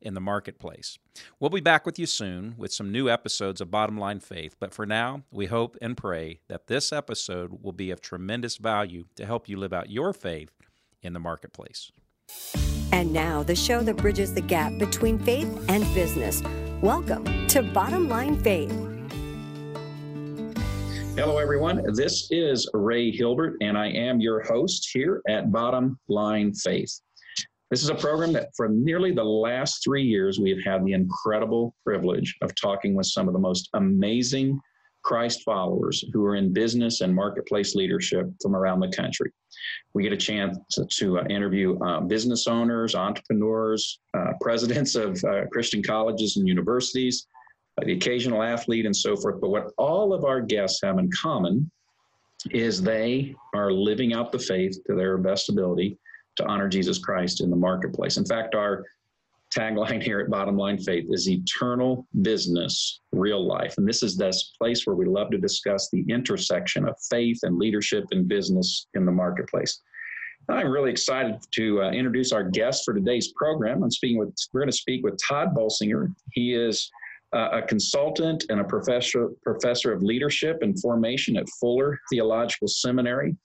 in the marketplace. We'll be back with you soon with some new episodes of Bottom Line Faith, but for now, we hope and pray that this episode will be of tremendous value to help you live out your faith in the marketplace. And now, the show that bridges the gap between faith and business. Welcome to Bottom Line Faith. Hello, everyone. This is Ray Hilbert, and I am your host here at Bottom Line Faith. This is a program that for nearly the last three years, we have had the incredible privilege of talking with some of the most amazing Christ followers who are in business and marketplace leadership from around the country. We get a chance to, to uh, interview uh, business owners, entrepreneurs, uh, presidents of uh, Christian colleges and universities, uh, the occasional athlete, and so forth. But what all of our guests have in common is they are living out the faith to their best ability to honor Jesus Christ in the marketplace. In fact, our tagline here at Bottom Line Faith is eternal business, real life. And this is this place where we love to discuss the intersection of faith and leadership and business in the marketplace. I'm really excited to uh, introduce our guest for today's program. I'm speaking with, we're going to speak with Todd Bolsinger. He is uh, a consultant and a professor, professor of leadership and formation at Fuller Theological Seminary.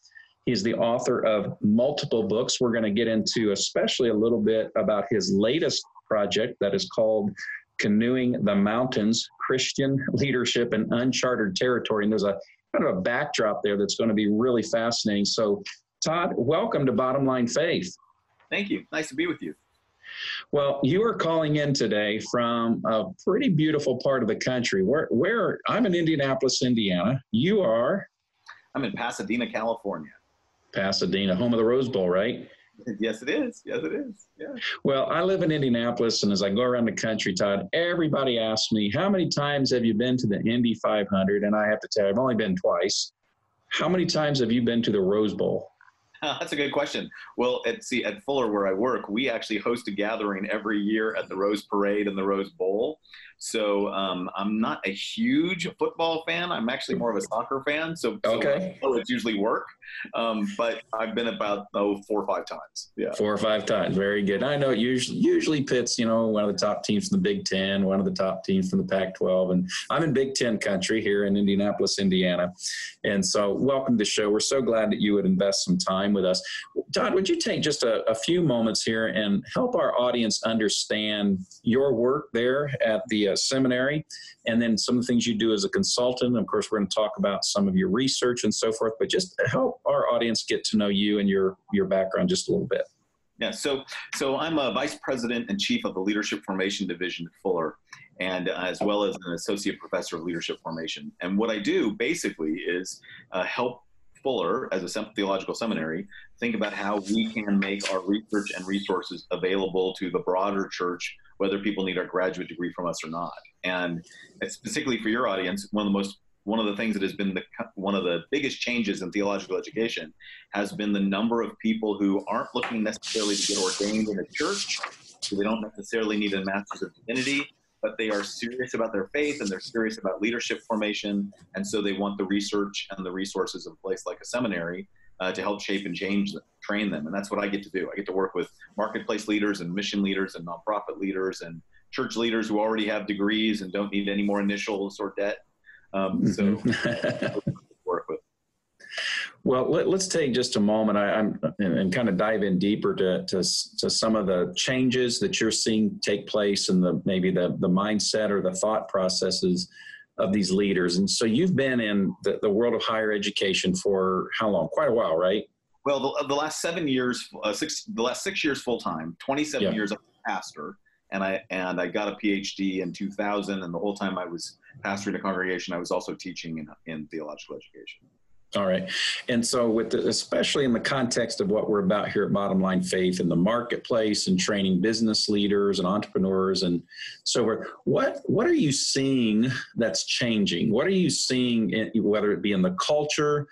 He's the author of multiple books. We're going to get into especially a little bit about his latest project that is called Canoeing the Mountains Christian Leadership in Uncharted Territory. And there's a kind of a backdrop there that's going to be really fascinating. So, Todd, welcome to Bottom Line Faith. Thank you. Nice to be with you. Well, you are calling in today from a pretty beautiful part of the country. Where, where I'm in Indianapolis, Indiana. You are? I'm in Pasadena, California. Pasadena, home of the Rose Bowl, right? Yes, it is. Yes, it is. Yeah. Well, I live in Indianapolis, and as I go around the country, Todd, everybody asks me, "How many times have you been to the Indy 500?" And I have to tell you, I've only been twice. How many times have you been to the Rose Bowl? That's a good question. Well, at see at Fuller where I work, we actually host a gathering every year at the Rose Parade and the Rose Bowl. So um, I'm not a huge football fan. I'm actually more of a soccer fan. So, okay. so it's usually work. Um, but I've been about oh four or five times. Yeah, four or five times. Very good. I know it usually usually pits you know one of the top teams from the Big Ten, one of the top teams from the Pac-12, and I'm in Big Ten country here in Indianapolis, Indiana, and so welcome to the show. We're so glad that you would invest some time with us. Todd, would you take just a, a few moments here and help our audience understand your work there at the uh, seminary, and then some of the things you do as a consultant. Of course, we're going to talk about some of your research and so forth, but just help our audience get to know you and your your background just a little bit. Yeah, so so I'm a vice president and chief of the Leadership Formation Division at Fuller, and uh, as well as an associate professor of leadership formation. And what I do basically is uh, help Fuller as a theological seminary think about how we can make our research and resources available to the broader church, whether people need a graduate degree from us or not. And specifically for your audience, one of the most one of the things that has been the, one of the biggest changes in theological education has been the number of people who aren't looking necessarily to get ordained in a church. So they don't necessarily need a master's of divinity, but they are serious about their faith and they're serious about leadership formation. And so they want the research and the resources in place like a seminary uh, to help shape and change them, train them. And that's what I get to do. I get to work with marketplace leaders and mission leaders and nonprofit leaders and church leaders who already have degrees and don't need any more initials or debt um, so. Well, let, us take just a moment I, am and, and, kind of dive in deeper to, to, to some of the changes that you're seeing take place and the maybe the the mindset or the thought processes of these leaders. And so you've been in the, the world of higher education for how long? Quite a while, right? Well, the, the last seven years, uh, six, the last six years full time, 27 yeah. years as a pastor and I and I got a PhD in 2000. And the whole time I was pastoring a congregation, I was also teaching in, in theological education. All right. And so with the, especially in the context of what we're about here at Bottom Line Faith in the marketplace and training business leaders and entrepreneurs and so forth, what what are you seeing that's changing? What are you seeing in, whether it be in the culture,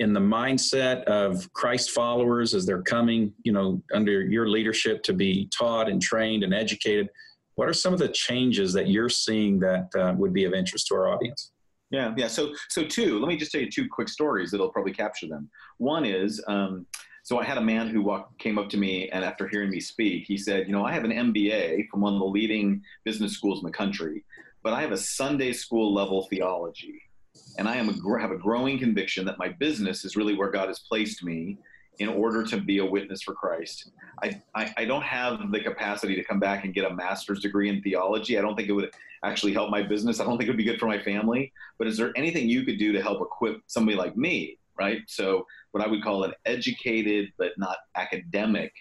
in the mindset of Christ followers as they're coming, you know, under your leadership to be taught and trained and educated? What are some of the changes that you're seeing that uh, would be of interest to our audience? Yeah, yeah. So, so two. Let me just tell you two quick stories that'll probably capture them. One is, um, so I had a man who walked, came up to me, and after hearing me speak, he said, "You know, I have an MBA from one of the leading business schools in the country, but I have a Sunday school level theology, and I am a, have a growing conviction that my business is really where God has placed me." In order to be a witness for Christ. I, I, I, don't have the capacity to come back and get a master's degree in theology. I don't think it would actually help my business. I don't think it would be good for my family. But is there anything you could do to help equip somebody like me, right? So, what I would call an educated but not academic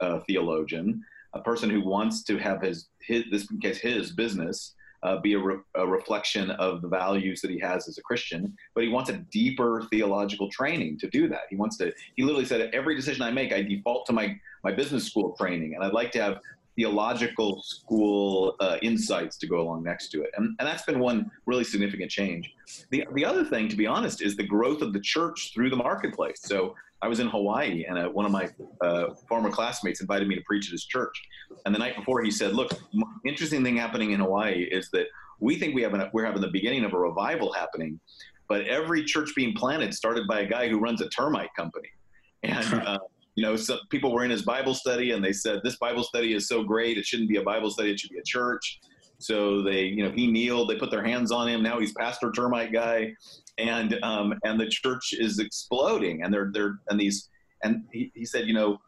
uh, theologian, a person who wants to have his, his this case his business uh, be a, re- a, reflection of the values that he has as a Christian, but he wants a deeper theological training to do that. He wants to, he literally said, every decision I make, I default to my, my business school training, and I'd like to have theological school uh, insights to go along next to it. And, and that's been one really significant change. The, the other thing, to be honest, is the growth of the church through the marketplace. So I was in Hawaii, and uh, one of my uh, former classmates invited me to preach at his church. And the night before, he said, "Look, interesting thing happening in Hawaii is that we think we have an, we're having the beginning of a revival happening, but every church being planted started by a guy who runs a termite company, and." Uh, you know, some people were in his Bible study and they said, This Bible study is so great, it shouldn't be a Bible study, it should be a church. So they, you know, he kneeled, they put their hands on him. Now he's pastor termite guy and um, and the church is exploding, and they're they're and these and he, he said, you know,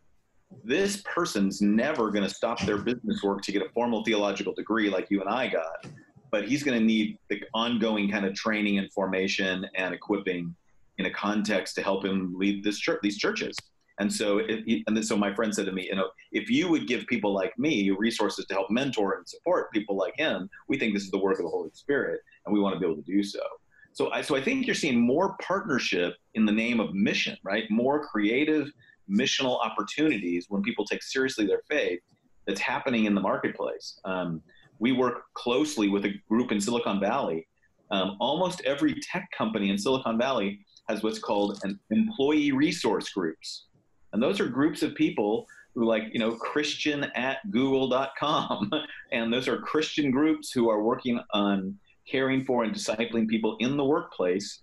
this person's never going to stop their business work to get a formal theological degree like you and I got, but he's going to need the ongoing kind of training and formation and equipping in a context to help him lead this church, these churches. And so, it, and so my friend said to me, you know, if you would give people like me resources to help mentor and support people like him, we think this is the work of the Holy Spirit, and we want to be able to do so. So I, so I think you're seeing more partnership in the name of mission, right? More creative missional opportunities when people take seriously their faith that's happening in the marketplace. Um, we work closely with a group in Silicon Valley. Um, almost every tech company in Silicon Valley has what's called an employee resource groups. And those are groups of people who like, you know, Christian at google.com. and those are Christian groups who are working on caring for and discipling people in the workplace,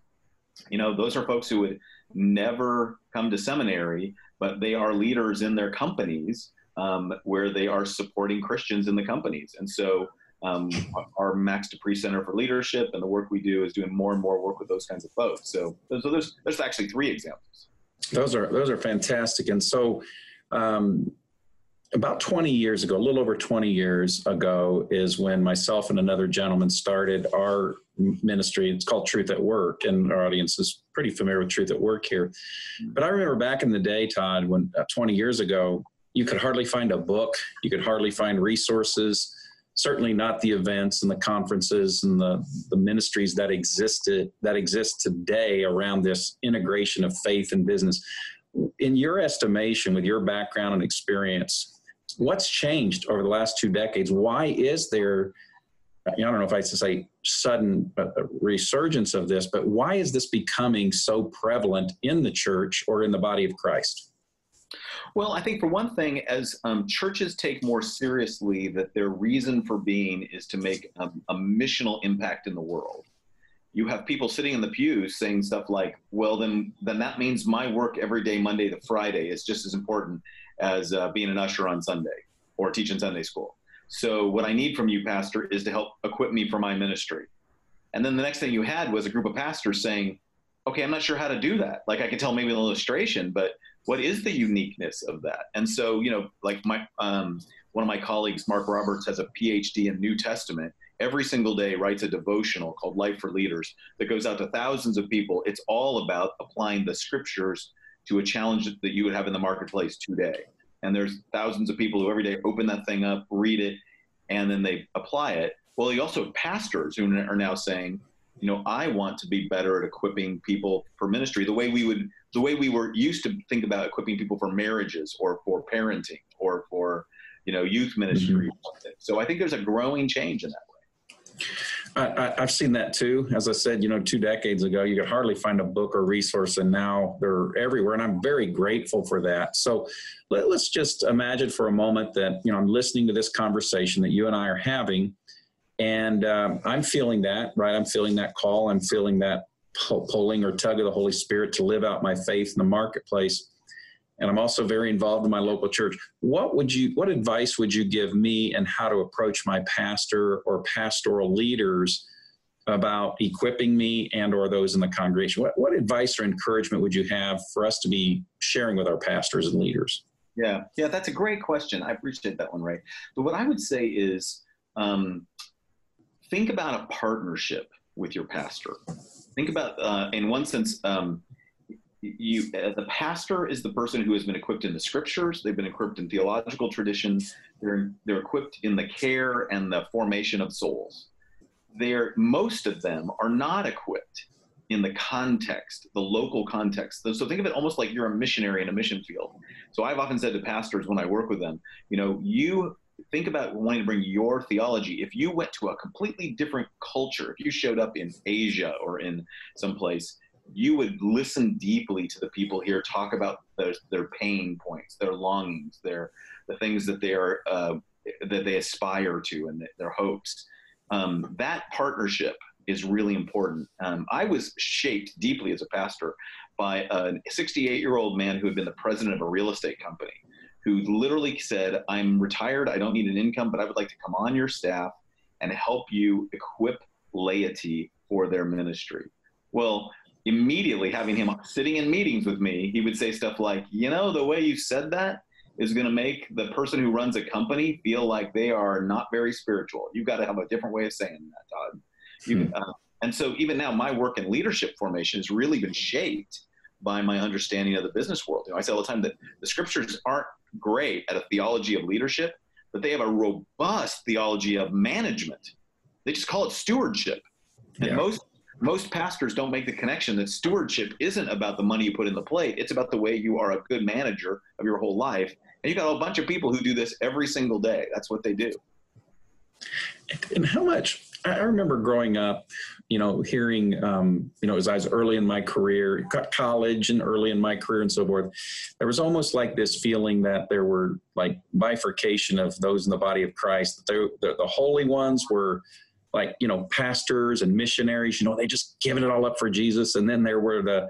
you know, those are folks who would never come to seminary, but they are leaders in their companies um, where they are supporting Christians in the companies. And so um, our Max De Pree Center for Leadership and the work we do is doing more and more work with those kinds of folks. So, so there's, there's actually three examples. Those are, those are fantastic. And so, um, about 20 years ago, a little over 20 years ago, is when myself and another gentleman started our ministry. It's called Truth at Work, and our audience is pretty familiar with Truth at Work here. But I remember back in the day, Todd, when uh, 20 years ago, you could hardly find a book, you could hardly find resources, certainly not the events and the conferences and the, the ministries that existed that exist today around this integration of faith and business. In your estimation, with your background and experience, what's changed over the last two decades? Why is there, I don't know if I should say sudden uh, uh, resurgence of this, but why is this becoming so prevalent in the church or in the body of Christ? Well, I think for one thing, as um, churches take more seriously that their reason for being is to make a, a missional impact in the world, you have people sitting in the pews saying stuff like, "Well, then, then that means my work every day, Monday to Friday, is just as important as uh, being an usher on Sunday or teaching Sunday school. So what I need from you, pastor, is to help equip me for my ministry. And then the next thing you had was a group of pastors saying, okay, I'm not sure how to do that. Like I could tell maybe an illustration, but what is the uniqueness of that? And so, you know, like my, um, one of my colleagues, Mark Roberts, has a PhD in New Testament. Every single day writes a devotional called Life for Leaders that goes out to thousands of people. It's all about applying the scriptures to a challenge that you would have in the marketplace today. And there's thousands of people who every day open that thing up, read it, and then they apply it. Well, you also have pastors who are now saying, you know, I want to be better at equipping people for ministry the way we would, the way we were used to think about equipping people for marriages or for parenting or for, you know, youth ministry. Mm-hmm. So I think there's a growing change in that way. I, have seen that too. As I said, you know, two decades ago, you could hardly find a book or resource, and now they're everywhere. And I'm very grateful for that. So let, us just imagine for a moment that, you know, I'm listening to this conversation that you and I are having, and um, I'm feeling that, right? I'm feeling that call. I'm feeling that pulling or tug of the Holy Spirit to live out my faith in the marketplace. And I'm also very involved in my local church. What would you, what advice would you give me and how to approach my pastor or pastoral leaders about equipping me and or those in the congregation? What, what advice or encouragement would you have for us to be sharing with our pastors and leaders? Yeah, yeah, that's a great question. I appreciate that one, Ray. But what I would say is, um, think about a partnership with your pastor. Think about, uh, in one sense, um, you the pastor is the person who has been equipped in the scriptures. They've been equipped in theological traditions. They're they're equipped in the care and the formation of souls. They're most of them are not equipped in the context, the local context. So think of it almost like you're a missionary in a mission field. So I've often said to pastors when I work with them, you know, you think about wanting to bring your theology. If you went to a completely different culture, if you showed up in Asia or in some place, you would listen deeply to the people here talk about their, their pain points, their longings, their the things that they are uh, that they aspire to, and their hopes. Um, that partnership is really important. Um, I was shaped deeply as a pastor by a 68 year old man who had been the president of a real estate company who literally said, I'm retired, I don't need an income, but I would like to come on your staff and help you equip laity for their ministry. Well, immediately having him sitting in meetings with me, he would say stuff like, You know, the way you said that is going to make the person who runs a company feel like they are not very spiritual. You've got to have a different way of saying that, Todd. You, hmm. uh, and so, even now, my work in leadership formation has really been shaped by my understanding of the business world. You know, I say all the time that the scriptures aren't great at a theology of leadership, but they have a robust theology of management. They just call it stewardship. And yeah. most most pastors don't make the connection that stewardship isn't about the money you put in the plate. It's about the way you are a good manager of your whole life. And you've got a bunch of people who do this every single day. That's what they do. And how much I remember growing up, you know, hearing, um, you know, as I was early in my career, college and early in my career and so forth, there was almost like this feeling that there were like bifurcation of those in the body of Christ. That the, the holy ones were like, you know, pastors and missionaries, you know, they just given it all up for Jesus. And then there were the,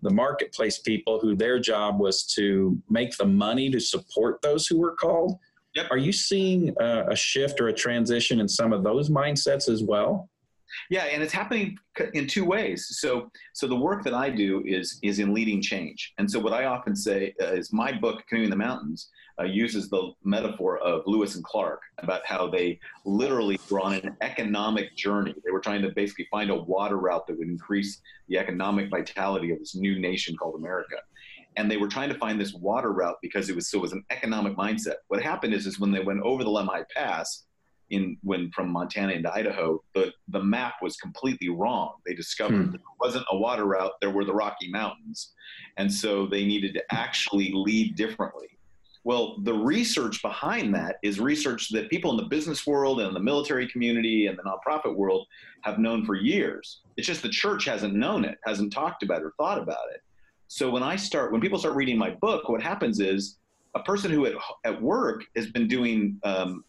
the marketplace people who their job was to make the money to support those who were called. Yep. Are you seeing a, a shift or a transition in some of those mindsets as well? Yeah, and it's happening in two ways. So, so the work that I do is is in leading change. And so, what I often say uh, is, my book, Canoeing the Mountains, uh, uses the metaphor of Lewis and Clark about how they literally were on an economic journey. They were trying to basically find a water route that would increase the economic vitality of this new nation called America and they were trying to find this water route because it was so it was an economic mindset. What happened is is when they went over the Lemhi Pass in when from Montana into Idaho, the the map was completely wrong. They discovered hmm. there wasn't a water route, there were the Rocky Mountains. And so they needed to actually lead differently. Well, the research behind that is research that people in the business world and the military community and the nonprofit world have known for years. It's just the church hasn't known it, hasn't talked about it or thought about it. So when I start, when people start reading my book, what happens is a person who at, at work has been doing um,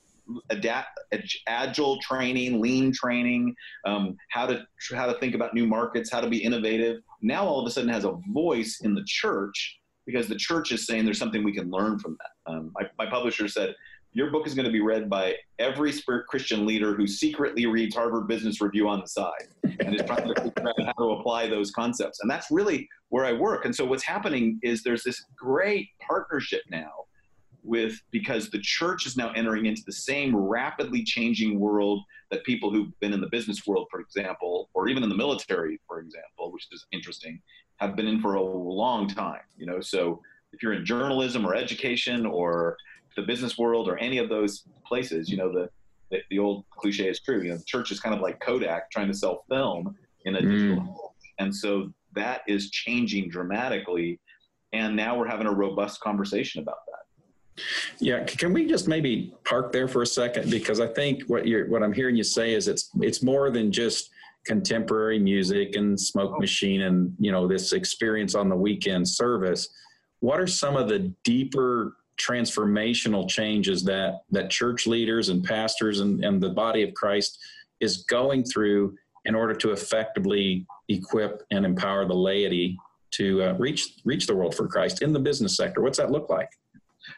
adapt, agile training, lean training, um, how to how to think about new markets, how to be innovative. Now all of a sudden has a voice in the church because the church is saying there's something we can learn from that. Um, my, my publisher said your book is going to be read by every spirit Christian leader who secretly reads Harvard Business Review on the side and is trying to figure out how to apply those concepts. And that's really where I work. And so what's happening is there's this great partnership now with because the church is now entering into the same rapidly changing world that people who've been in the business world, for example, or even in the military, for example, which is interesting, have been in for a long time. You know, so if you're in journalism or education or the business world or any of those places, you know, the, the, the old cliche is true. You know, the church is kind of like Kodak trying to sell film. in a mm. digital world, and so that is changing dramatically and now we're having a robust conversation about that yeah can we just maybe park there for a second because i think what you're what i'm hearing you say is it's it's more than just contemporary music and smoke oh. machine and you know this experience on the weekend service what are some of the deeper transformational changes that that church leaders and pastors and, and the body of christ is going through in order to effectively equip and empower the laity to uh, reach reach the world for christ in the business sector? What's that look like?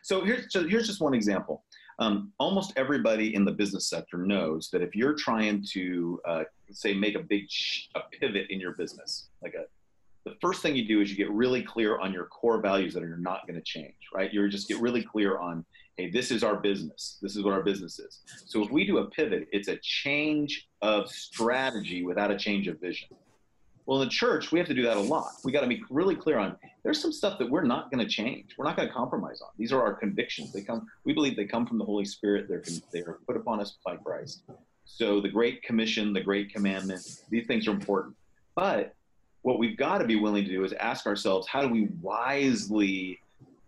So here's so here's just one example um, almost everybody in the business sector knows that if you're trying to uh, say make a big sh- a pivot in your business like a the first thing you do is you get really clear on your core values that are not going to change right? You just get really clear on hey this is our business. This is what our business is. So if we do a pivot it's a change of strategy without a change of vision. Well, in the church, we have to do that a lot. We got to be really clear on there's some stuff that we're not going to change. We're not going to compromise on. These are our convictions. They come. We believe they come from the Holy Spirit. They're they are put upon us by Christ. So the Great Commission, the Great Commandment, these things are important. But what we've got to be willing to do is ask ourselves, how do we wisely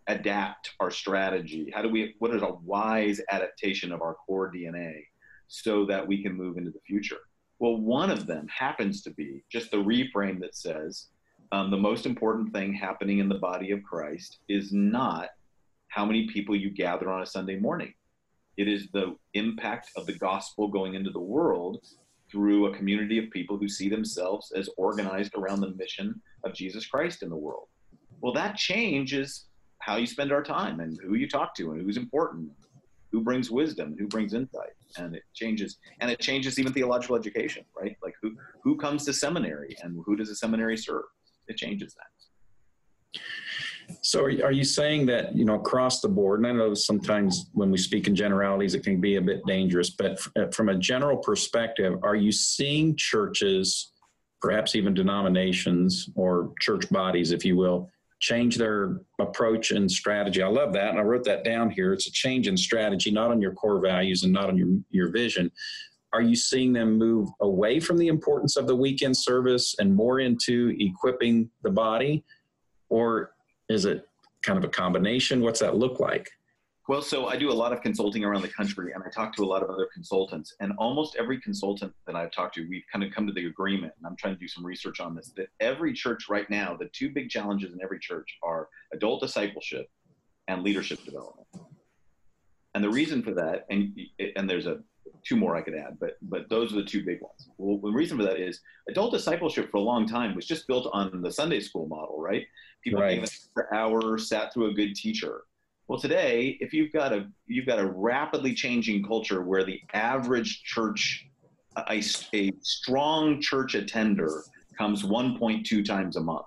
adapt our strategy? How do we? What is a wise adaptation of our core DNA so that we can move into the future? Well, one of them happens to be just the reframe that says um, the most important thing happening in the body of Christ is not how many people you gather on a Sunday morning. It is the impact of the gospel going into the world through a community of people who see themselves as organized around the mission of Jesus Christ in the world. Well, that changes how you spend our time and who you talk to and who's important who brings wisdom who brings insight and it changes and it changes even theological education right like who who comes to seminary and who does a seminary serve it changes that so are you saying that you know across the board and i know sometimes when we speak in generalities it can be a bit dangerous but uh, from a general perspective are you seeing churches perhaps even denominations or church bodies if you will change their approach and strategy. I love that. And I wrote that down here. It's a change in strategy, not on your core values and not on your, your vision. Are you seeing them move away from the importance of the weekend service and more into equipping the body? Or is it kind of a combination? What's that look like? Well, so I do a lot of consulting around the country and I talk to a lot of other consultants. And almost every consultant that I've talked to, we've kind of come to the agreement, and I'm trying to do some research on this, that every church right now, the two big challenges in every church are adult discipleship and leadership development. And the reason for that, and, and there's a two more I could add, but but those are the two big ones. Well, the reason for that is adult discipleship for a long time was just built on the Sunday school model, right? People right. came an hour, sat through a good teacher well, today, if you've got a you've got a rapidly changing culture where the average church, a, a strong church attender comes 1.2 times a month.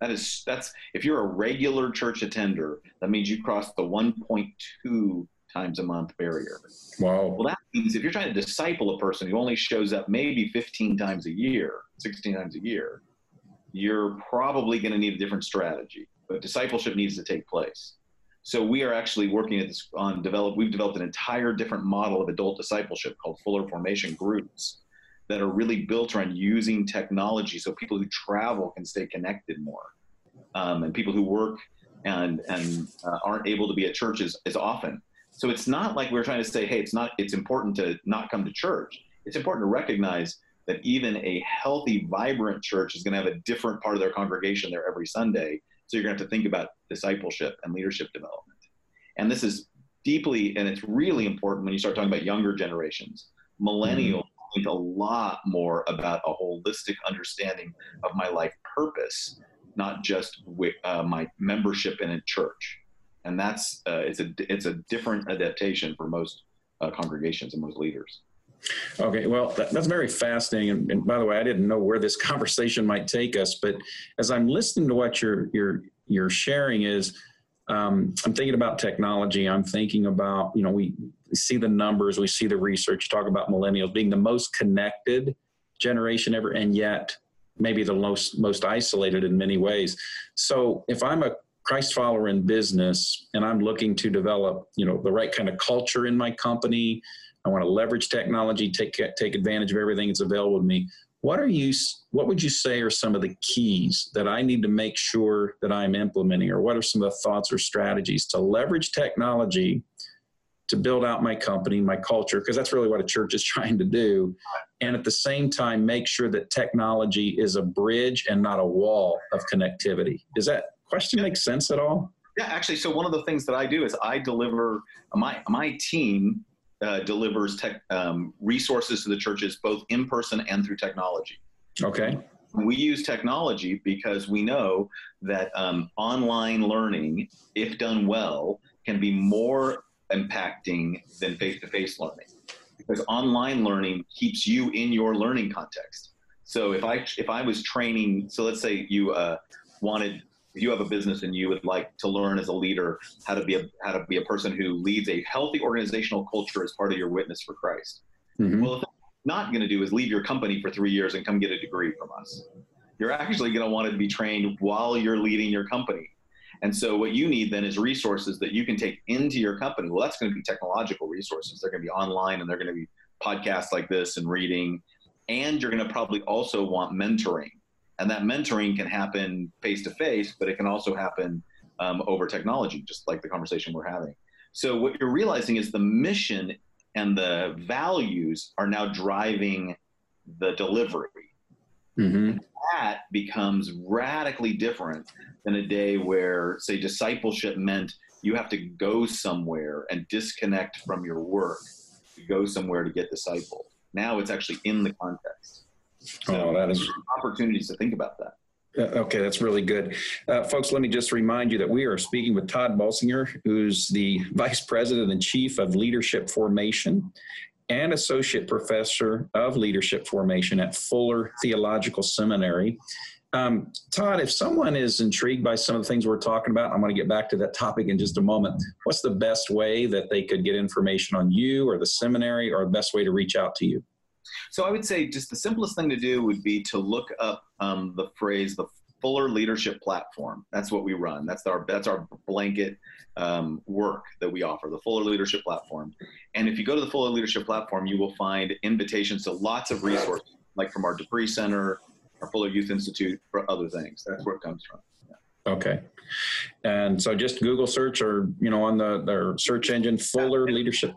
That is that's if you're a regular church attender, that means you cross the 1.2 times a month barrier. Wow. Well, that means if you're trying to disciple a person who only shows up maybe 15 times a year, 16 times a year, you're probably going to need a different strategy but discipleship needs to take place. So we are actually working at this on develop. We've developed an entire different model of adult discipleship called Fuller Formation Groups that are really built around using technology so people who travel can stay connected more, um, and people who work and and uh, aren't able to be at churches as often. So it's not like we're trying to say, hey, it's not. It's important to not come to church. It's important to recognize that even a healthy, vibrant church is going to have a different part of their congregation there every Sunday so you're going to have to think about discipleship and leadership development. And this is deeply, and it's really important when you start talking about younger generations. Millennials mm-hmm. think a lot more about a holistic understanding of my life purpose, not just with, uh, my membership in a church. And that's uh, it's a it's a different adaptation for most uh, congregations and most leaders. Okay, well, that, that's very fascinating. And, and, by the way, I didn't know where this conversation might take us, but as I'm listening to what you're you're you're sharing, is um, I'm thinking about technology. I'm thinking about you know we, we see the numbers, we see the research. talk about millennials being the most connected generation ever, and yet maybe the most most isolated in many ways. So if I'm a Christ follower in business and I'm looking to develop, you know, the right kind of culture in my company, I want to leverage technology, take take advantage of everything that's available to me. What are you? What would you say are some of the keys that I need to make sure that I'm implementing, or what are some of the thoughts or strategies to leverage technology to build out my company, my culture, because that's really what a church is trying to do, and at the same time make sure that technology is a bridge and not a wall of connectivity. Is that question make sense at all? Yeah, actually, so one of the things that I do is I deliver my my team uh, delivers tech um, resources to the churches both in person and through technology. Okay. We use technology because we know that um, online learning, if done well, can be more impacting than face-to-face learning because online learning keeps you in your learning context. So if I if I was training, so let's say you uh, wanted if you have a business and you would like to learn as a leader how to be a how to be a person who leads a healthy organizational culture as part of your witness for Christ. Mm-hmm. Well, not going to do is leave your company for three years and come get a degree from us. You're actually going to want to be trained while you're leading your company. And so what you need then is resources that you can take into your company. Well, that's going to be technological resources. They're going to be online and they're going to be podcasts like this and reading. And you're going to probably also want mentoring and that mentoring can happen face to face, but it can also happen um, over technology, just like the conversation we're having. So what you're realizing is the mission and the values are now driving the delivery. Mm-hmm. That becomes radically different than a day where, say, discipleship meant you have to go somewhere and disconnect from your work to go somewhere to get discipled. Now it's actually in the context. So oh, that is opportunities to think about that. Uh, okay, that's really good. Uh, folks, let me just remind you that we are speaking with Todd Bolsinger, who's the Vice President and Chief of Leadership Formation and Associate Professor of Leadership Formation at Fuller Theological Seminary. Um, Todd, if someone is intrigued by some of the things we're talking about, I'm going to get back to that topic in just a moment. What's the best way that they could get information on you or the seminary or the best way to reach out to you? So I would say just the simplest thing to do would be to look up um, the phrase the Fuller Leadership Platform. That's what we run. That's our that's our blanket um, work that we offer, the Fuller Leadership Platform. And if you go to the Fuller Leadership Platform, you will find invitations to lots of resources, like from our De Pree Center, our Fuller Youth Institute, for other things. That's where it comes from. Yeah. Okay. And so just Google search or, you know, on the their search engine, Fuller Leadership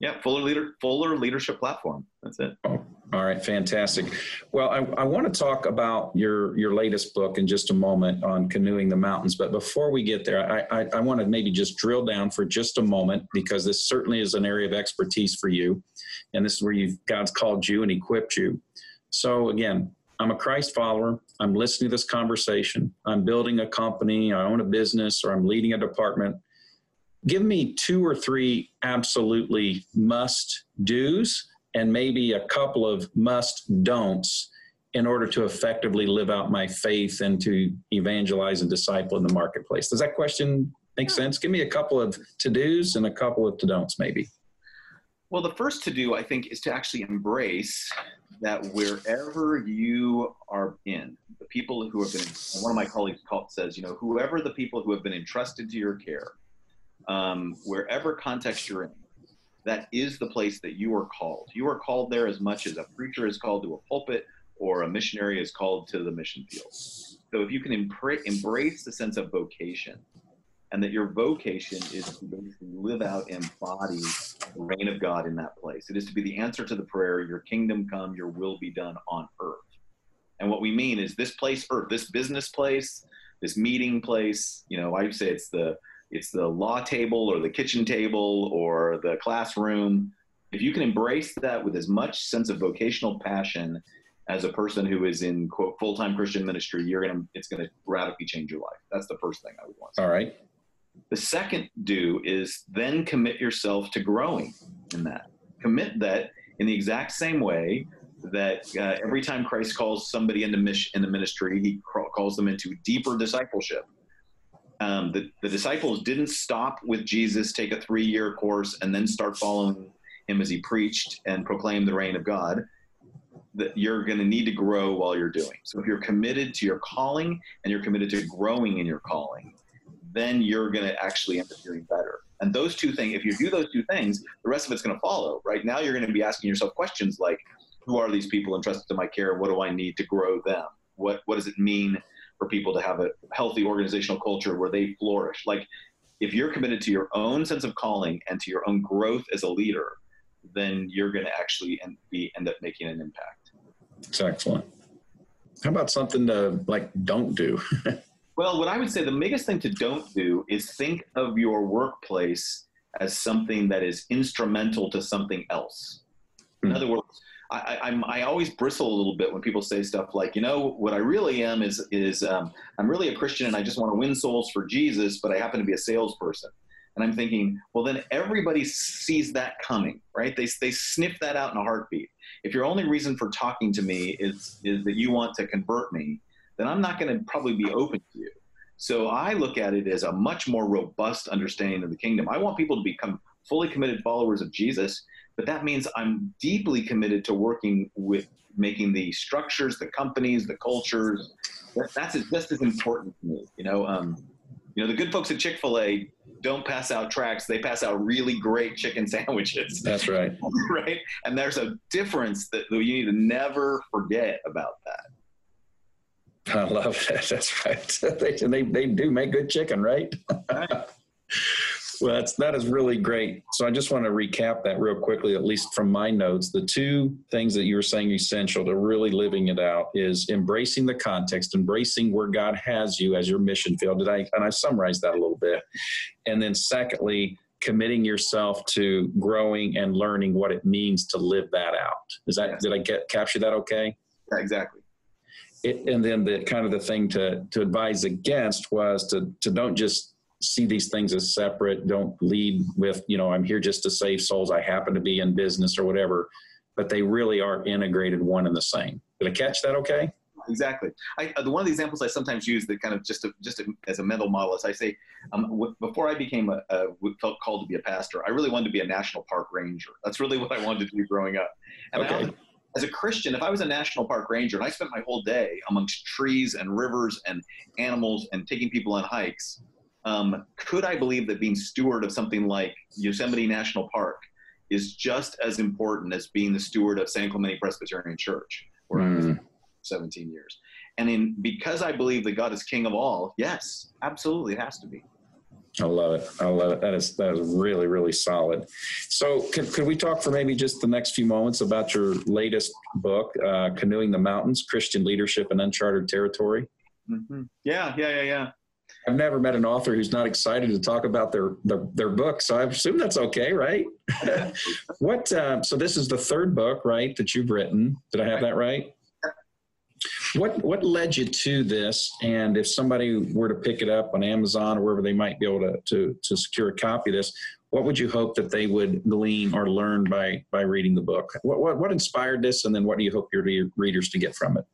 yeah, Fuller leader, Fuller leadership platform. That's it. Oh, all right, fantastic. Well, I, I want to talk about your your latest book in just a moment on canoeing the mountains. But before we get there, I, I, I want to maybe just drill down for just a moment because this certainly is an area of expertise for you, and this is where you God's called you and equipped you. So again, I'm a Christ follower. I'm listening to this conversation. I'm building a company. I own a business, or I'm leading a department give me two or three absolutely must do's and maybe a couple of must don'ts in order to effectively live out my faith and to evangelize and disciple in the marketplace. Does that question make sense? Give me a couple of to do's and a couple of to don'ts, maybe. Well, the first to do, I think, is to actually embrace that wherever you are in, the people who have been, one of my colleagues says, you know, whoever the people who have been entrusted to your care, um, wherever context you're in, that is the place that you are called. You are called there as much as a preacher is called to a pulpit or a missionary is called to the mission field. So if you can embrace the sense of vocation, and that your vocation is to basically live out and embody the reign of God in that place. It is to be the answer to the prayer, Your kingdom come, Your will be done on earth. And what we mean is this place, earth, this business place, this meeting place. You know, I say it's the it's the law table or the kitchen table or the classroom. If you can embrace that with as much sense of vocational passion as a person who is in quote full-time Christian ministry, you're gonna it's gonna radically change your life. That's the first thing I would want. All right. The second do is then commit yourself to growing in that. Commit that in the exact same way that uh, every time Christ calls somebody into mission in the ministry, he calls them into deeper discipleship um, the, the disciples didn't stop with Jesus, take a three year course, and then start following him as he preached and proclaimed the reign of God. That you're going to need to grow while you're doing. So if you're committed to your calling and you're committed to growing in your calling, then you're going to actually end up doing better. And those two things, if you do those two things, the rest of it's going to follow. Right now, you're going to be asking yourself questions like, who are these people entrusted to my care? What do I need to grow them? What what does it mean for people to have a healthy organizational culture where they flourish? Like, if you're committed to your own sense of calling and to your own growth as a leader, then you're going to actually end, be end up making an impact. It's excellent. How about something to like don't do? well, what I would say the biggest thing to don't do is think of your workplace as something that is instrumental to something else. In hmm. other words, I, I'm, I always bristle a little bit when people say stuff like, you know, what I really am is is um, I'm really a Christian and I just want to win souls for Jesus, but I happen to be a salesperson. And I'm thinking, well, then everybody sees that coming, right? They, they sniff that out in a heartbeat. If your only reason for talking to me is, is that you want to convert me, then I'm not going to probably be open to you. So I look at it as a much more robust understanding of the kingdom. I want people to become fully committed followers of Jesus, but that means I'm deeply committed to working with making the structures, the companies, the cultures. That, that's just as important to me. You know, um, you know, the good folks at Chick Fil A don't pass out tracts; they pass out really great chicken sandwiches. That's right. right, and there's a difference that you need to never forget about that. I love that. That's right. they, they, they do make good chicken, right? right. Well, that's that is really great. So I just want to recap that real quickly, at least from my notes. The two things that you were saying essential to really living it out is embracing the context, embracing where God has you as your mission field. Did I and I summarized that a little bit. And then secondly, committing yourself to growing and learning what it means to live that out. Is that yes. did I get capture that okay? Yeah, exactly. It, and then the kind of the thing to to advise against was to to don't just see these things as separate. Don't lead with, you know, I'm here just to save souls. I happen to be in business or whatever, but they really are integrated one and the same. Did I catch that okay? Exactly. I, uh, one of the examples I sometimes use that kind of just to, just as a mental model is I say, um, w- before I became a, a, felt called to be a pastor, I really wanted to be a national park ranger. That's really what I wanted to do growing up. And okay. I, as a Christian, if I was a national park ranger and I spent my whole day amongst trees and rivers and animals and taking people on hikes, um, could I believe that being steward of something like Yosemite National Park is just as important as being the steward of San Clemente Presbyterian Church, where mm. I was hmm. 17 years? And in because I believe that God is King of all, yes, absolutely, it has to be. I love it. I love it. That is that is really really solid. So, could, could we talk for maybe just the next few moments about your latest book, uh, "Canoeing the Mountains: Christian Leadership in Uncharted Territory"? Mm-hmm. Yeah, yeah, yeah, yeah. I've never met an author who's not excited to talk about their their, their book, so I assume that's okay, right? what? Uh, so this is the third book, right, that you've written. Did I have that right? What what led you to this? And if somebody were to pick it up on Amazon or wherever they might be able to to, to secure a copy of this, what would you hope that they would glean or learn by by reading the book? What what, what inspired this, and then what do you hope your readers to get from it?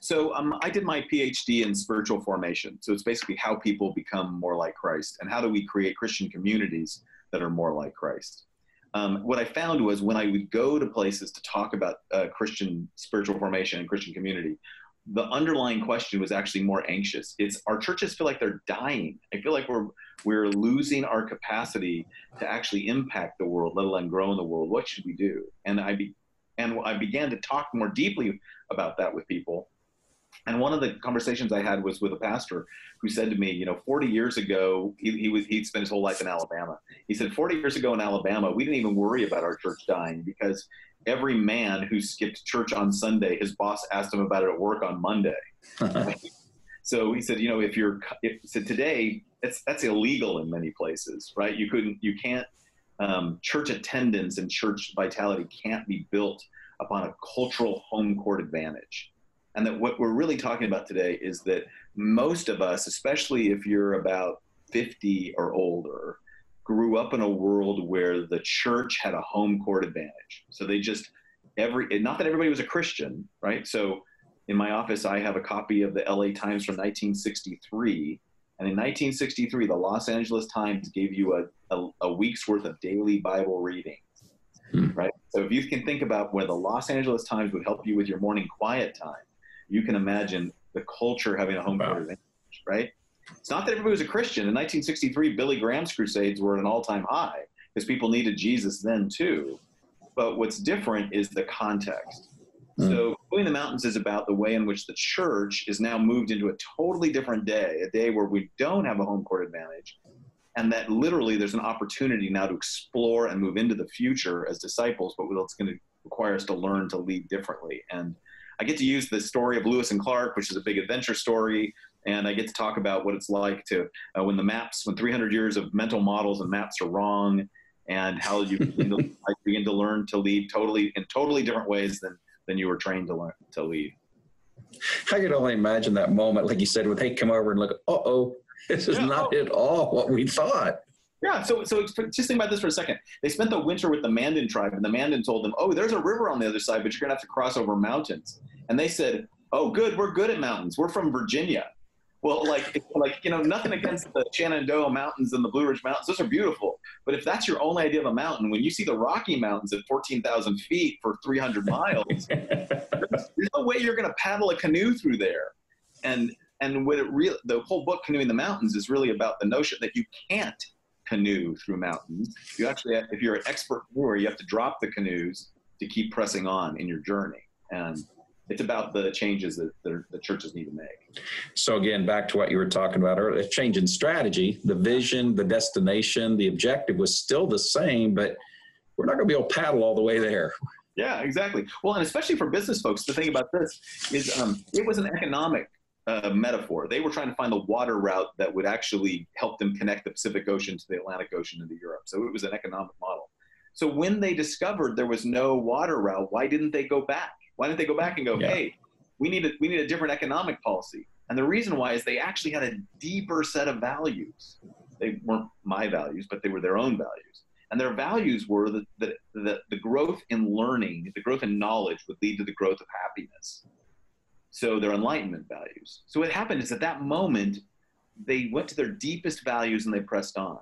So um, I did my PhD in spiritual formation. So it's basically how people become more like Christ and how do we create Christian communities that are more like Christ. Um, what I found was when I would go to places to talk about uh, Christian spiritual formation and Christian community, the underlying question was actually more anxious. It's our churches feel like they're dying. I feel like we're we're losing our capacity to actually impact the world, let alone grow in the world. What should we do? And I be, and I began to talk more deeply about that with people. And one of the conversations I had was with a pastor who said to me, you know, 40 years ago, he, he was, he'd spent his whole life in Alabama. He said, 40 years ago in Alabama, we didn't even worry about our church dying because every man who skipped church on Sunday, his boss asked him about it at work on Monday. so he said, you know, if you're, if, so today, it's, that's illegal in many places, right? You couldn't, you can't, um, church attendance and church vitality can't be built upon a cultural home court advantage. And that what we're really talking about today is that most of us, especially if you're about 50 or older, grew up in a world where the church had a home court advantage. So they just, every, not that everybody was a Christian, right? So in my office, I have a copy of the LA Times from 1963. And in 1963, the Los Angeles Times gave you a, a, a week's worth of daily Bible reading. Hmm. Right. So if you can think about where the Los Angeles Times would help you with your morning quiet time, you can imagine the culture having a home wow. court advantage, right? It's not that everybody was a Christian. In 1963, Billy Graham's crusades were at an all time high because people needed Jesus then too. But what's different is the context. Mm. So, Canoeing the Mountains is about the way in which the church is now moved into a totally different day, a day where we don't have a home court advantage, and that literally there's an opportunity now to explore and move into the future as disciples, but it's going to require us to learn to lead differently. And I get to use the story of Lewis and Clark, which is a big adventure story, and I get to talk about what it's like to uh, when the maps, when 300 years of mental models and maps are wrong, and how you begin to, begin to learn to lead totally in totally different ways than than you were trained to learn to lead. I can only imagine that moment, like you said, when they come over and look, uh oh, this is yeah, not oh. at all what we thought. Yeah, so so just think about this for a second. They spent the winter with the Mandan tribe, and the Mandan told them, "Oh, there's a river on the other side, but you're gonna have to cross over mountains." And they said, "Oh, good, we're good at mountains. We're from Virginia." Well, like like you know, nothing against the Shenandoah Mountains and the Blue Ridge Mountains; those are beautiful. But if that's your only idea of a mountain, when you see the Rocky Mountains at fourteen thousand feet for three hundred miles, there's no way you're going to paddle a canoe through there. And and what it really, the whole book, Canoeing the Mountains, is really about the notion that you can't canoe through mountains. You actually, have, if you're an expert mover, you have to drop the canoes to keep pressing on in your journey. And it's about the changes that the churches need to make. So again, back to what you were talking about earlier, a change in strategy, the vision, the destination, the objective was still the same, but we're not going to be able to paddle all the way there. Yeah, exactly. Well, and especially for business folks, the thing about this is um, it was an economic uh, metaphor. They were trying to find the water route that would actually help them connect the Pacific Ocean to the Atlantic Ocean into Europe. So it was an economic model. So when they discovered there was no water route, why didn't they go back? Why didn't they go back and go, yeah. hey, we need a, we need a different economic policy? And the reason why is they actually had a deeper set of values. They weren't my values, but they were their own values. And their values were that the, the, the growth in learning, the growth in knowledge would lead to the growth of happiness. So their enlightenment values. So what happened is at that moment, they went to their deepest values and they pressed on.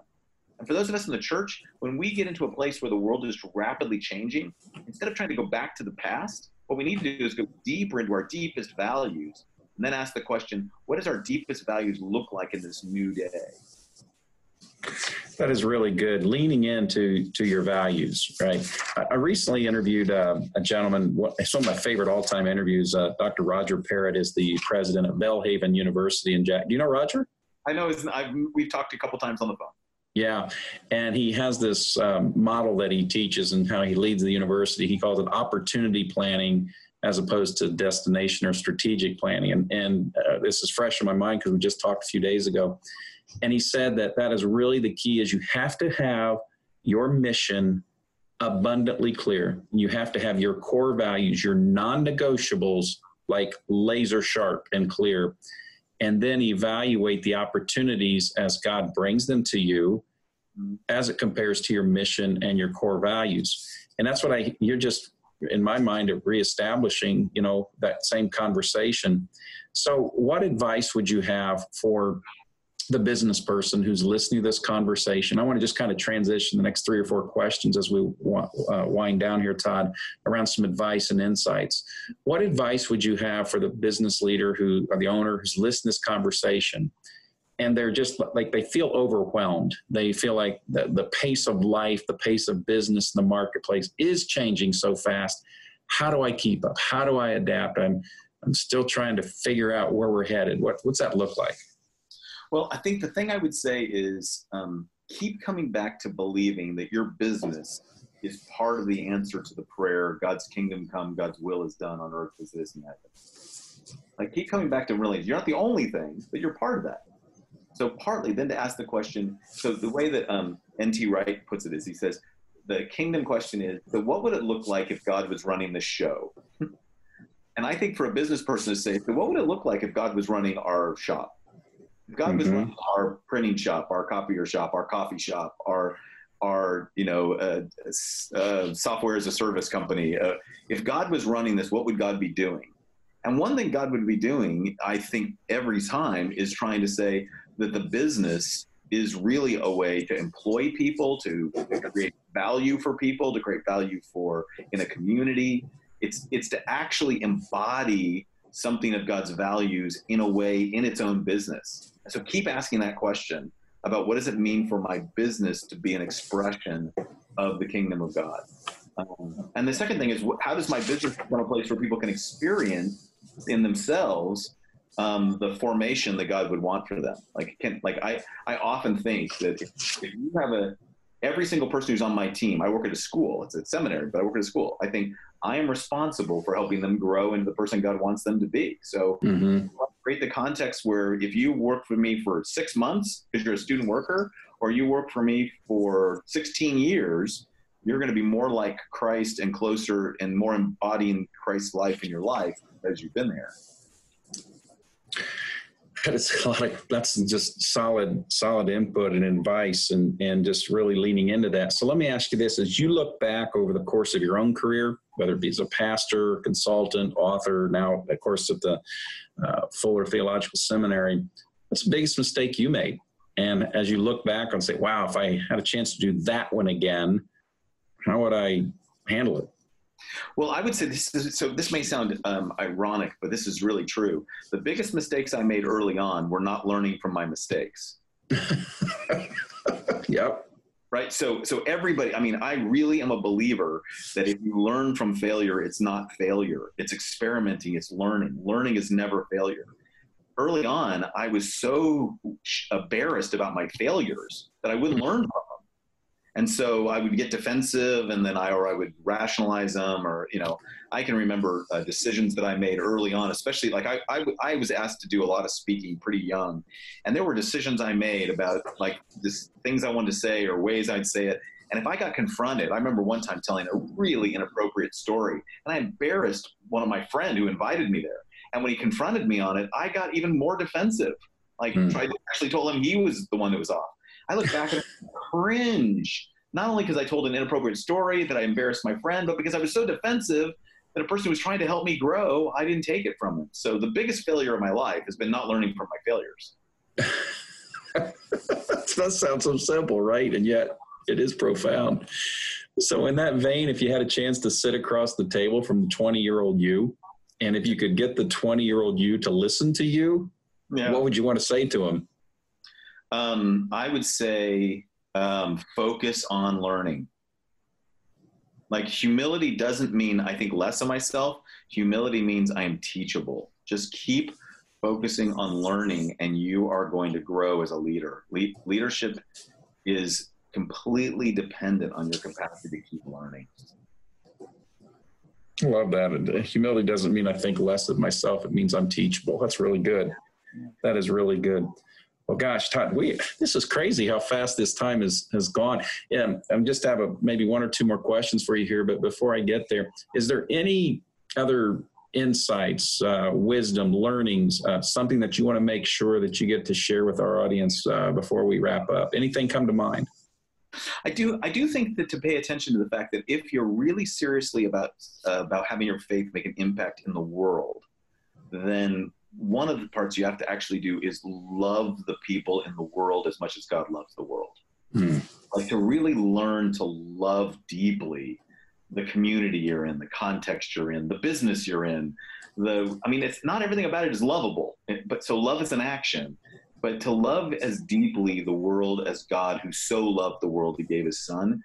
And for those of us in the church, when we get into a place where the world is rapidly changing, instead of trying to go back to the past, what we need to do is go deeper into our deepest values and then ask the question, what does our deepest values look like in this new day? That is really good. Leaning into to your values, right? I, recently interviewed uh, a gentleman. It's one of my favorite all-time interviews. Uh, Dr. Roger Parrott is the president of Belhaven University in Jack. Do you know Roger? I know. I've, we've talked a couple times on the phone. Yeah, and he has this um, model that he teaches and how he leads the university. He calls it opportunity planning as opposed to destination or strategic planning. And, and uh, this is fresh in my mind because we just talked a few days ago and he said that that is really the key is you have to have your mission abundantly clear. You have to have your core values your non-negotiables like laser sharp and clear and then evaluate the opportunities as god brings them to you as it compares to your mission and your core values. And that's what i you're just in my mind of reestablishing you know that same conversation. So what advice would you have for the business person who's listening to this conversation. I want to just kind of transition the next three or four questions as we uh, wind down here, Todd, around some advice and insights. What advice would you have for the business leader who, or the owner who's listening to this conversation? And they're just like they feel overwhelmed. They feel like the, the pace of life, the pace of business in the marketplace is changing so fast. How do I keep up? How do I adapt? I'm I'm still trying to figure out where we're headed. What what's that look like? Well, I think the thing I would say is um, keep coming back to believing that your business is part of the answer to the prayer God's kingdom come, God's will is done on earth as it is in heaven. Like keep coming back to really, you're not the only thing, but you're part of that. So partly then to ask the question, so the way that um, N.T. Wright puts it is he says, the kingdom question is, so what would it look like if God was running the show? and I think for a business person to say, so what would it look like if God was running our shop? God mm-hmm. was running our printing shop, our copier shop, our coffee shop, our our you know uh, uh, software as a service company. Uh, if God was running this, what would God be doing? And one thing God would be doing, I think, every time is trying to say that the business is really a way to employ people, to create value for people, to create value for in a community. It's it's to actually embody something of God's values in a way in its own business. So keep asking that question about what does it mean for my business to be an expression of the kingdom of God. Um, and the second thing is, how does my business become a place where people can experience in themselves um, the formation that God would want for them? Like, can, like I, I often think that if, if you have a every single person who's on my team, I work at a school, it's a seminary, but I work at a school. I think I am responsible for helping them grow into the person God wants them to be. So mm-hmm. create the context where if you work for me for six months because you're a student worker, or you work for me for 16 years, you're going to be more like Christ and closer and more embodying Christ's life in your life as you've been there. That's a lot of, that's just solid, solid input and advice and, and just really leaning into that. So let me ask you this, as you look back over the course of your own career, whether it be as a pastor, consultant, author, now of course at the uh, Fuller Theological Seminary, what's the biggest mistake you made? And as you look back and say, wow, if I had a chance to do that one again, how would I handle it? Well, I would say this is, so. This may sound um, ironic, but this is really true. The biggest mistakes I made early on were not learning from my mistakes. yep. Right. So, so everybody. I mean, I really am a believer that if you learn from failure, it's not failure. It's experimenting. It's learning. Learning is never failure early on, I was so embarrassed about my failures that I wouldn't learn from them. And so I would get defensive and then I, or I would rationalize them or, you know, I can remember uh, decisions that I made early on, especially like I, I, I, was asked to do a lot of speaking pretty young. And there were decisions I made about like this things I wanted to say or ways I'd say it. And if I got confronted, I remember one time telling a really inappropriate story and I embarrassed one of my friend who invited me there. And when he confronted me on it, I got even more defensive. Like, mm. to actually told him he was the one that was off. I look back and cringe, not only because I told an inappropriate story that I embarrassed my friend, but because I was so defensive that a person who was trying to help me grow, I didn't take it from him. So the biggest failure of my life has been not learning from my failures. that sounds so simple, right? And yet it is profound. So, in that vein, if you had a chance to sit across the table from the 20 year old you and if you could get the 20 year old you to listen to you, yeah. what would you want to say to him? Um, I would say um, focus on learning. Like humility doesn't mean I think less of myself. Humility means I am teachable. Just keep focusing on learning, and you are going to grow as a leader. Le- leadership is completely dependent on your capacity to keep learning. Love that. Humility doesn't mean I think less of myself. It means I'm teachable. That's really good. That is really good. Well, gosh, Todd, we this is crazy how fast this time has has gone. Yeah, I'm just have a maybe one or two more questions for you here, but before I get there, is there any other insights, uh, wisdom, learnings, uh, something that you want to make sure that you get to share with our audience uh, before we wrap up? Anything come to mind? I do. I do think that to pay attention to the fact that if you're really seriously about uh, about having your faith make an impact in the world, then one of the parts you have to actually do is love the people in the world as much as God loves the world. Hmm. Like to really learn to love deeply the community you're in, the context you're in, the business you're in. The I mean, it's not everything about it is lovable, but so love is an action. But to love as deeply the world as God, who so loved the world, he gave his son,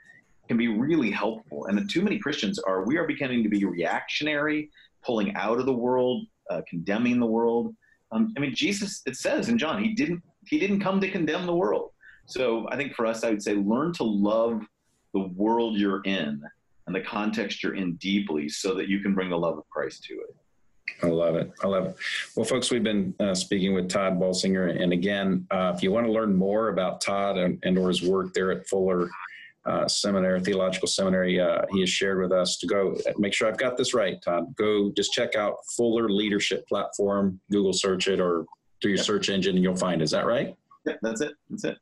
can be really helpful. And too many Christians are, we are beginning to be reactionary, pulling out of the world, uh, condemning the world. Um, I mean, Jesus, it says in John, he didn't, he didn't come to condemn the world. So I think for us, I would say learn to love the world you're in and the context you're in deeply so that you can bring the love of Christ to it. I love it. I love it. Well, folks, we've been uh, speaking with Todd Bolsinger, and again, uh, if you want to learn more about Todd and, and or his work there at Fuller uh, Seminary, Theological Seminary, uh, he has shared with us to go. Make sure I've got this right, Todd. Go just check out Fuller Leadership Platform. Google search it or do your search engine, and you'll find. It. Is that right? Yeah, that's it. That's it.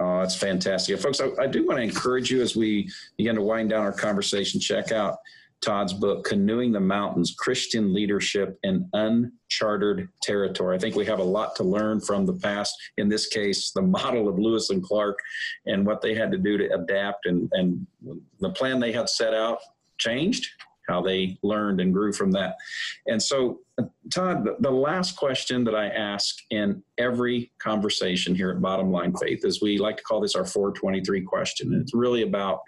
Oh, that's fantastic. Folks, I, I, do want to encourage you as we begin to wind down our conversation, check out Todd's book, Canoeing the Mountains Christian Leadership in Uncharted Territory. I think we have a lot to learn from the past, in this case, the model of Lewis and Clark and what they had to do to adapt and, and the plan they had set out changed, how they learned and grew from that. And so Todd, the last question that I ask in every conversation here at Bottom Line Faith is we like to call this our 423 question. And it's really about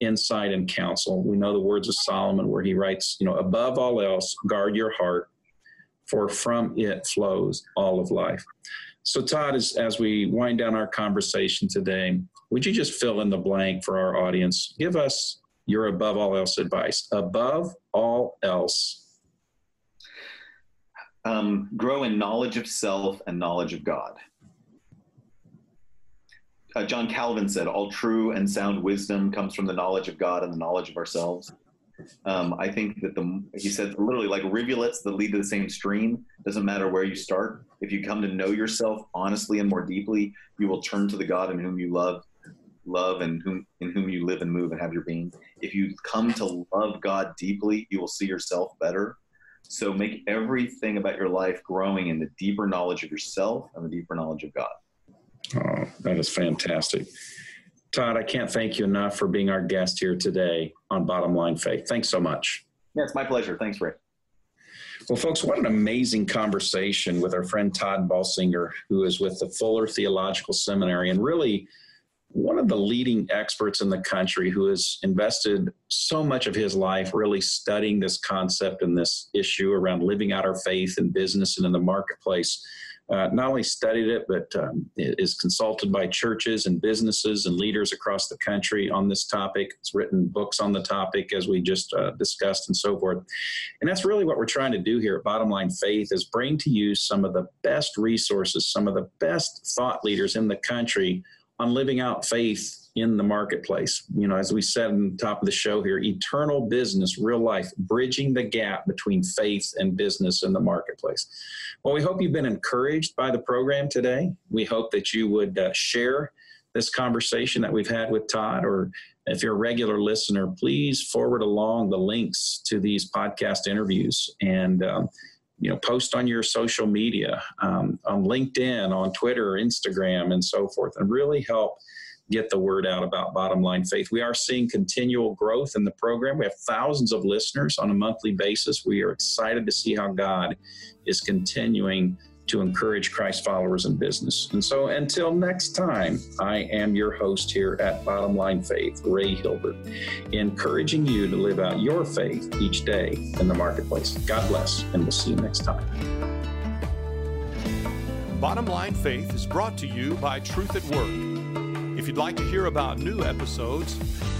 insight and counsel. We know the words of Solomon where he writes, you know, above all else, guard your heart, for from it flows all of life. So, Todd, as, as we wind down our conversation today, would you just fill in the blank for our audience? Give us your above all else advice. Above all else, um, grow in knowledge of self and knowledge of God. Uh, John Calvin said, All true and sound wisdom comes from the knowledge of God and the knowledge of ourselves. Um, I think that the he said literally like rivulets that lead to the same stream. Doesn't matter where you start. If you come to know yourself honestly and more deeply, you will turn to the God in whom you love, love and whom in whom you live and move and have your being. If you come to love God deeply, you will see yourself better. So make everything about your life growing in the deeper knowledge of yourself and the deeper knowledge of God. Oh, that is fantastic. Todd, I can't thank you enough for being our guest here today on Bottom Line Faith. Thanks so much. Yeah, it's my pleasure. Thanks, Ray. Well, folks, what an amazing conversation with our friend Todd Bolsinger, who is with the Fuller Theological Seminary and really one of the leading experts in the country who has invested so much of his life really studying this concept and this issue around living out our faith in business and in the marketplace uh, not only studied it, but um, is consulted by churches and businesses and leaders across the country on this topic. It's written books on the topic, as we just uh, discussed, and so forth. And that's really what we're trying to do here at Bottom Line Faith is bring to you some of the best resources, some of the best thought leaders in the country on living out faith in the marketplace. You know, as we said in the top of the show here, eternal business, real life, bridging the gap between faith and business in the marketplace. Well, we hope you've been encouraged by the program today. We hope that you would uh, share this conversation that we've had with Todd, or if you're a regular listener, please forward along the links to these podcast interviews and um, you know post on your social media um, on linkedin on twitter instagram and so forth and really help get the word out about bottom line faith. We are seeing continual growth in the program. We have thousands of listeners on a monthly basis. We are excited to see how God is continuing to encourage Christ followers in business. And so until next time, I am your host here at Bottom Line Faith, Ray Hilbert, encouraging you to live out your faith each day in the marketplace. God bless, and we'll see you next time. Bottom Line Faith is brought to you by Truth at Work if you'd like to hear about new episodes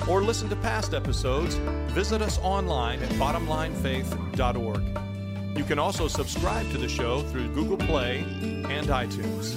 or listen to past episodes, visit us online at bottomlinefaith.org. You can also subscribe to the show through Google Play and iTunes.